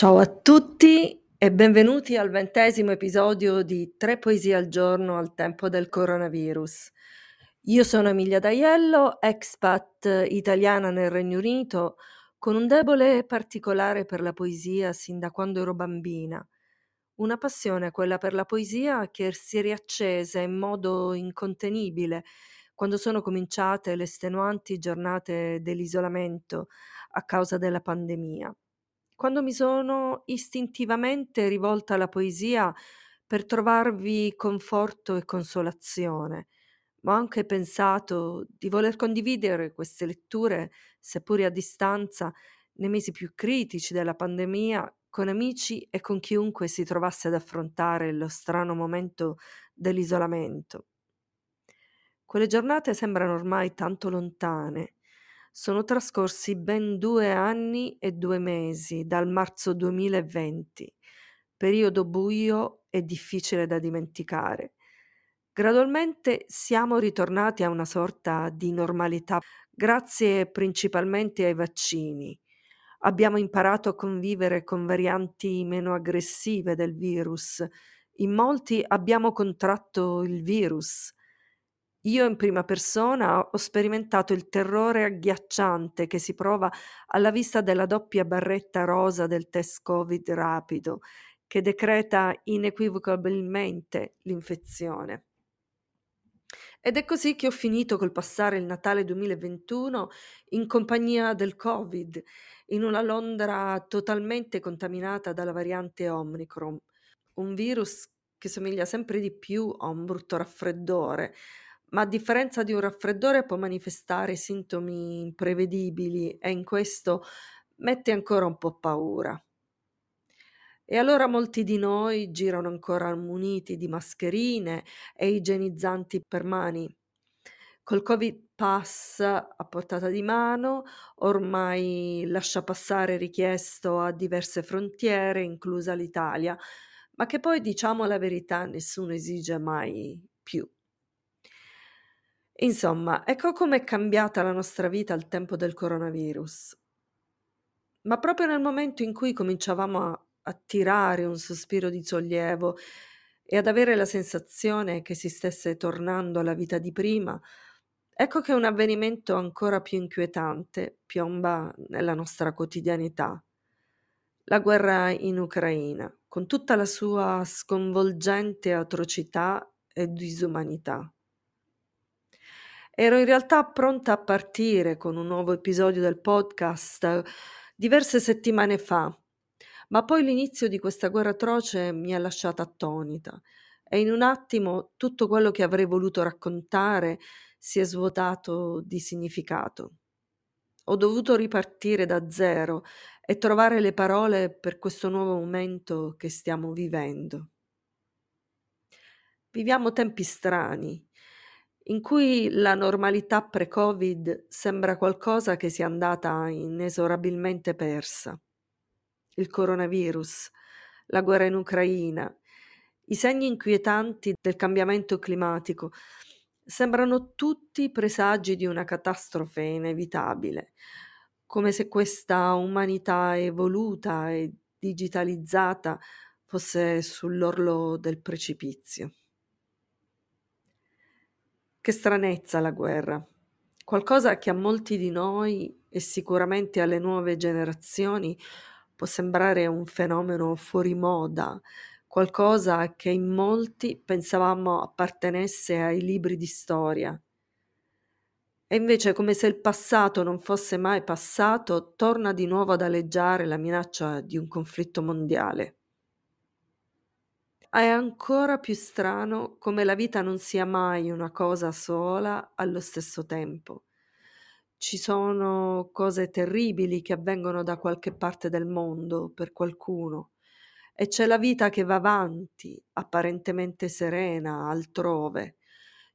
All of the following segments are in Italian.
Ciao a tutti e benvenuti al ventesimo episodio di Tre poesie al giorno al tempo del coronavirus. Io sono Emilia D'Aiello, expat italiana nel Regno Unito, con un debole particolare per la poesia sin da quando ero bambina. Una passione, quella per la poesia, che si è riaccesa in modo incontenibile quando sono cominciate le estenuanti giornate dell'isolamento a causa della pandemia quando mi sono istintivamente rivolta alla poesia per trovarvi conforto e consolazione, ma ho anche pensato di voler condividere queste letture, seppure a distanza, nei mesi più critici della pandemia, con amici e con chiunque si trovasse ad affrontare lo strano momento dell'isolamento. Quelle giornate sembrano ormai tanto lontane, sono trascorsi ben due anni e due mesi dal marzo 2020, periodo buio e difficile da dimenticare. Gradualmente siamo ritornati a una sorta di normalità grazie principalmente ai vaccini. Abbiamo imparato a convivere con varianti meno aggressive del virus. In molti abbiamo contratto il virus io in prima persona ho sperimentato il terrore agghiacciante che si prova alla vista della doppia barretta rosa del test Covid rapido, che decreta inequivocabilmente l'infezione. Ed è così che ho finito col passare il Natale 2021 in compagnia del Covid, in una Londra totalmente contaminata dalla variante Omicron, un virus che somiglia sempre di più a un brutto raffreddore, ma a differenza di un raffreddore può manifestare sintomi imprevedibili e in questo mette ancora un po' paura. E allora molti di noi girano ancora muniti di mascherine e igienizzanti per mani. Col Covid Pass a portata di mano, ormai lascia passare richiesto a diverse frontiere, inclusa l'Italia, ma che poi diciamo la verità nessuno esige mai più. Insomma, ecco com'è cambiata la nostra vita al tempo del coronavirus. Ma proprio nel momento in cui cominciavamo a, a tirare un sospiro di sollievo e ad avere la sensazione che si stesse tornando alla vita di prima, ecco che un avvenimento ancora più inquietante piomba nella nostra quotidianità. La guerra in Ucraina, con tutta la sua sconvolgente atrocità e disumanità. Ero in realtà pronta a partire con un nuovo episodio del podcast diverse settimane fa, ma poi l'inizio di questa guerra atroce mi ha lasciata attonita e in un attimo tutto quello che avrei voluto raccontare si è svuotato di significato. Ho dovuto ripartire da zero e trovare le parole per questo nuovo momento che stiamo vivendo. Viviamo tempi strani, in cui la normalità pre-Covid sembra qualcosa che sia andata inesorabilmente persa. Il coronavirus, la guerra in Ucraina, i segni inquietanti del cambiamento climatico sembrano tutti presagi di una catastrofe inevitabile, come se questa umanità evoluta e digitalizzata fosse sull'orlo del precipizio. Che stranezza la guerra. Qualcosa che a molti di noi e sicuramente alle nuove generazioni può sembrare un fenomeno fuori moda, qualcosa che in molti pensavamo appartenesse ai libri di storia. E invece, come se il passato non fosse mai passato, torna di nuovo ad aleggiare la minaccia di un conflitto mondiale. È ancora più strano come la vita non sia mai una cosa sola allo stesso tempo. Ci sono cose terribili che avvengono da qualche parte del mondo per qualcuno e c'è la vita che va avanti, apparentemente serena, altrove.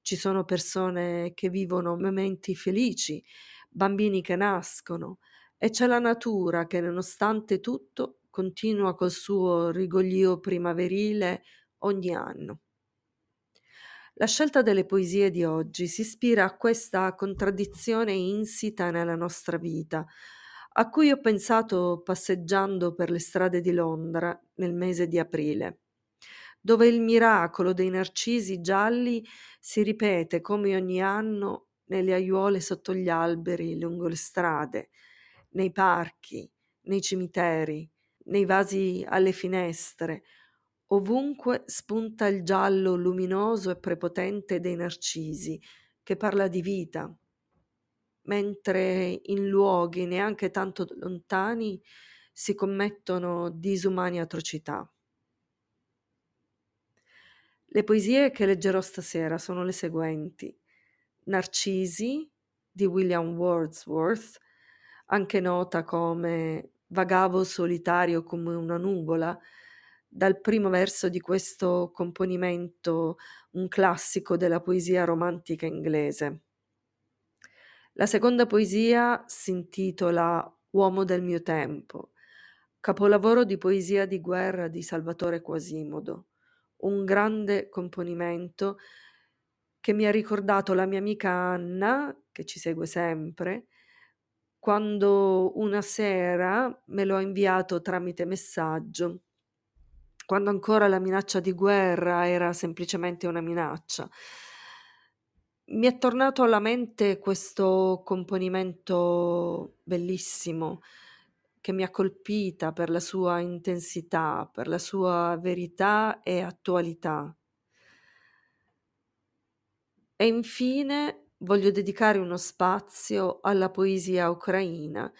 Ci sono persone che vivono momenti felici, bambini che nascono e c'è la natura che nonostante tutto continua col suo rigoglio primaverile ogni anno. La scelta delle poesie di oggi si ispira a questa contraddizione insita nella nostra vita, a cui ho pensato passeggiando per le strade di Londra nel mese di aprile, dove il miracolo dei narcisi gialli si ripete come ogni anno nelle aiuole sotto gli alberi, lungo le strade, nei parchi, nei cimiteri, nei vasi alle finestre, ovunque spunta il giallo luminoso e prepotente dei narcisi, che parla di vita, mentre in luoghi neanche tanto lontani si commettono disumane atrocità. Le poesie che leggerò stasera sono le seguenti. Narcisi di William Wordsworth, anche nota come Vagavo solitario come una nuvola, dal primo verso di questo componimento, un classico della poesia romantica inglese. La seconda poesia si intitola Uomo del mio tempo, capolavoro di poesia di guerra di Salvatore Quasimodo, un grande componimento che mi ha ricordato la mia amica Anna, che ci segue sempre, quando una sera me lo ha inviato tramite messaggio, quando ancora la minaccia di guerra era semplicemente una minaccia mi è tornato alla mente questo componimento bellissimo che mi ha colpita per la sua intensità, per la sua verità e attualità. E infine voglio dedicare uno spazio alla poesia ucraina,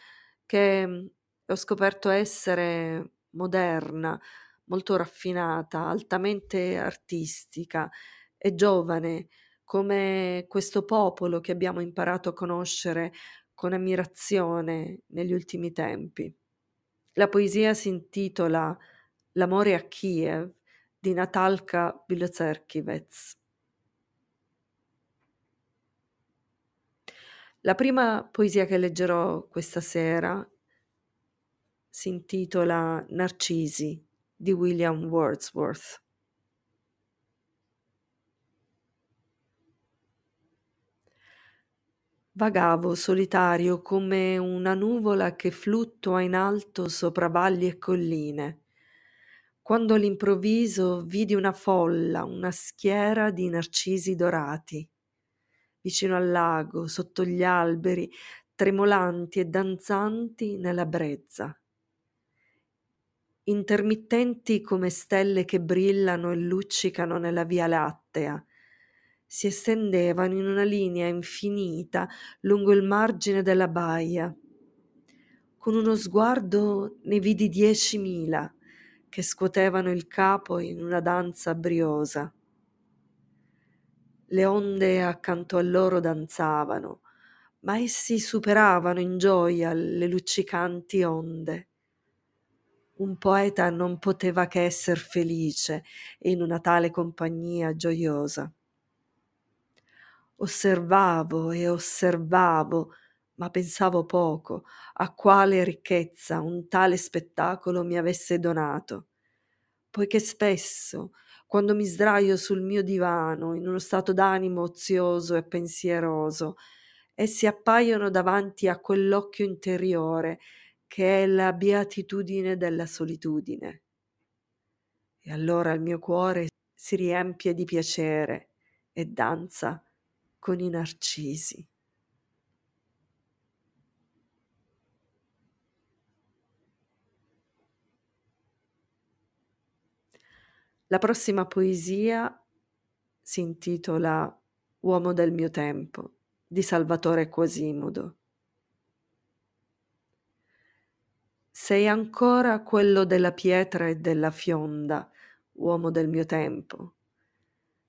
che mm, ho scoperto essere moderna, molto raffinata, altamente artistica e giovane, come questo popolo che abbiamo imparato a conoscere con ammirazione negli ultimi tempi. La poesia si intitola L'amore a Kiev di Natalka Bilozerkivets. La prima poesia che leggerò questa sera si intitola Narcisi di William Wordsworth. Vagavo solitario come una nuvola che fluttua in alto sopra valli e colline, quando all'improvviso vidi una folla, una schiera di narcisi dorati, vicino al lago, sotto gli alberi, tremolanti e danzanti nella brezza, intermittenti come stelle che brillano e luccicano nella via lattea, si estendevano in una linea infinita lungo il margine della baia. Con uno sguardo ne vidi diecimila che scuotevano il capo in una danza briosa. Le onde accanto a loro danzavano, ma essi superavano in gioia le luccicanti onde. Un poeta non poteva che esser felice in una tale compagnia gioiosa. Osservavo e osservavo, ma pensavo poco a quale ricchezza un tale spettacolo mi avesse donato, poiché spesso, quando mi sdraio sul mio divano in uno stato d'animo ozioso e pensieroso, essi appaiono davanti a quell'occhio interiore che è la beatitudine della solitudine. E allora il mio cuore si riempie di piacere e danza con i narcisi. La prossima poesia si intitola Uomo del mio tempo di Salvatore Quasimodo. Sei ancora quello della pietra e della fionda, uomo del mio tempo,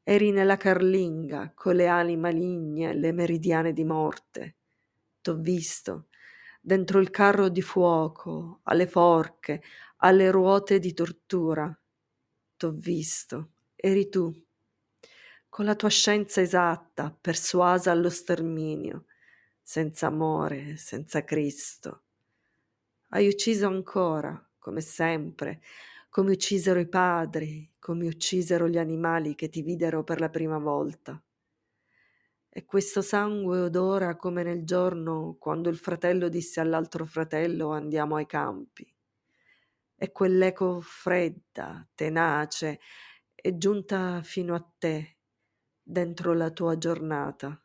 Eri nella carlinga, con le ali maligne, le meridiane di morte. T'ho visto, dentro il carro di fuoco, alle forche, alle ruote di tortura. T'ho visto, eri tu, con la tua scienza esatta, persuasa allo sterminio, senza amore, senza Cristo. Hai ucciso ancora, come sempre, come uccisero i padri, come uccisero gli animali che ti videro per la prima volta. e questo sangue odora come nel giorno quando il fratello disse all'altro fratello andiamo ai campi. E quell'eco fredda, tenace, è giunta fino a te, dentro la tua giornata.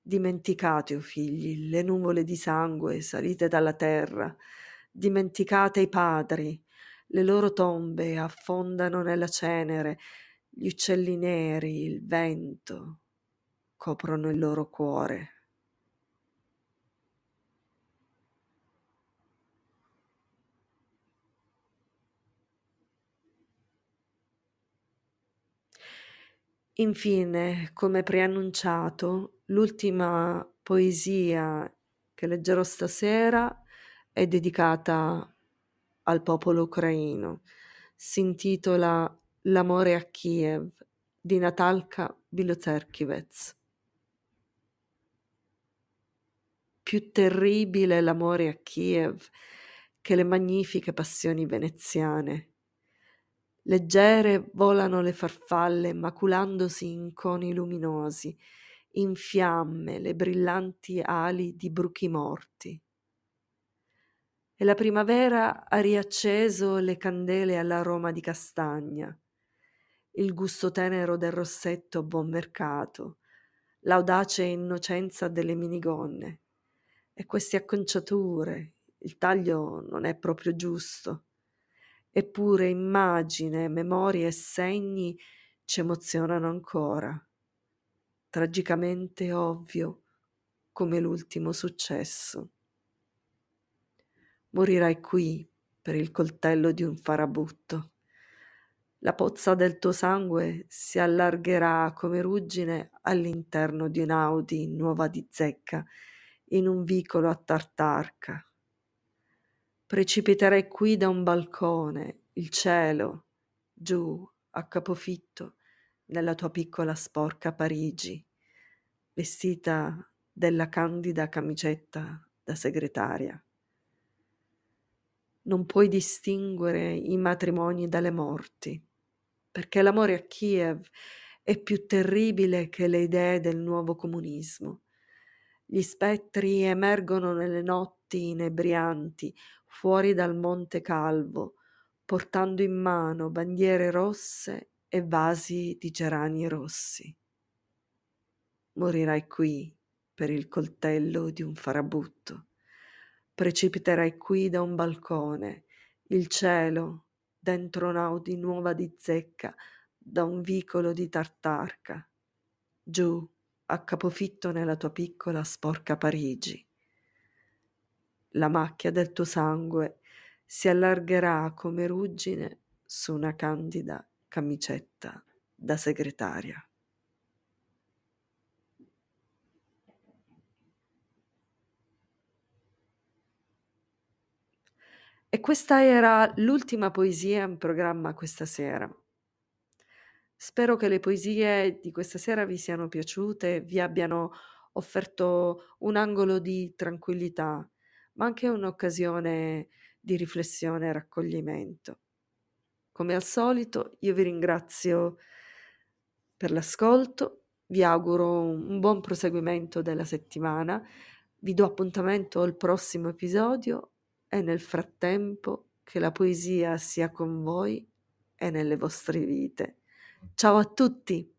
Dimenticate, o oh figli, le nuvole di sangue salite dalla terra, dimenticate i padri, le loro tombe affondano nella cenere, gli uccelli neri, il vento, coprono il loro cuore. Infine, come preannunciato, l'ultima poesia che leggerò stasera è dedicata al popolo ucraino. Si intitola L'amore a Kiev di Natalka Bilocerkivets. più terribile l'amore a Kiev che le magnifiche passioni veneziane. Leggere volano le farfalle maculandosi in coni luminosi, in fiamme le brillanti ali di bruchi morti. E la primavera ha riacceso le candele all'aroma di castagna, il gusto tenero del rossetto a buon mercato, l'audace innocenza delle minigonne e queste acconciature, il taglio non è proprio giusto. Eppure immagine, memorie e segni ci emozionano ancora. Tragicamente ovvio come l'ultimo successo. Morirai qui per il coltello di un farabutto. La pozza del tuo sangue si allargherà come ruggine all'interno di un'Audi nuova di zecca in un vicolo a tartarca. Precipiterei qui da un balcone, il cielo, giù, a capofitto, nella tua piccola sporca Parigi, vestita della candida camicetta da segretaria. Non puoi distinguere i matrimoni dalle morti, perché l'amore a Kiev è più terribile che le idee del nuovo comunismo gli spettri emergono nelle notti inebrianti, fuori dal Monte Calvo, portando in mano bandiere rosse e vasi di gerani rossi. Morirai qui per il coltello di un farabutto. Precipiterai qui da un balcone, il cielo, dentro un'Audi nuova di zecca, da un vicolo di tartarca. Giù, a capofitto nella tua piccola sporca Parigi. La macchia del tuo sangue si allargherà come ruggine su una candida camicetta da segretaria. E questa era l'ultima poesia in programma questa sera. Spero che le poesie di questa sera vi siano piaciute, vi abbiano offerto un angolo di tranquillità, ma anche un'occasione di riflessione e raccoglimento. Come al solito, io vi ringrazio per l'ascolto, vi auguro un buon proseguimento della settimana, vi do appuntamento al prossimo episodio e nel frattempo che la poesia sia con voi e nelle vostre vite. Ciao a tutti!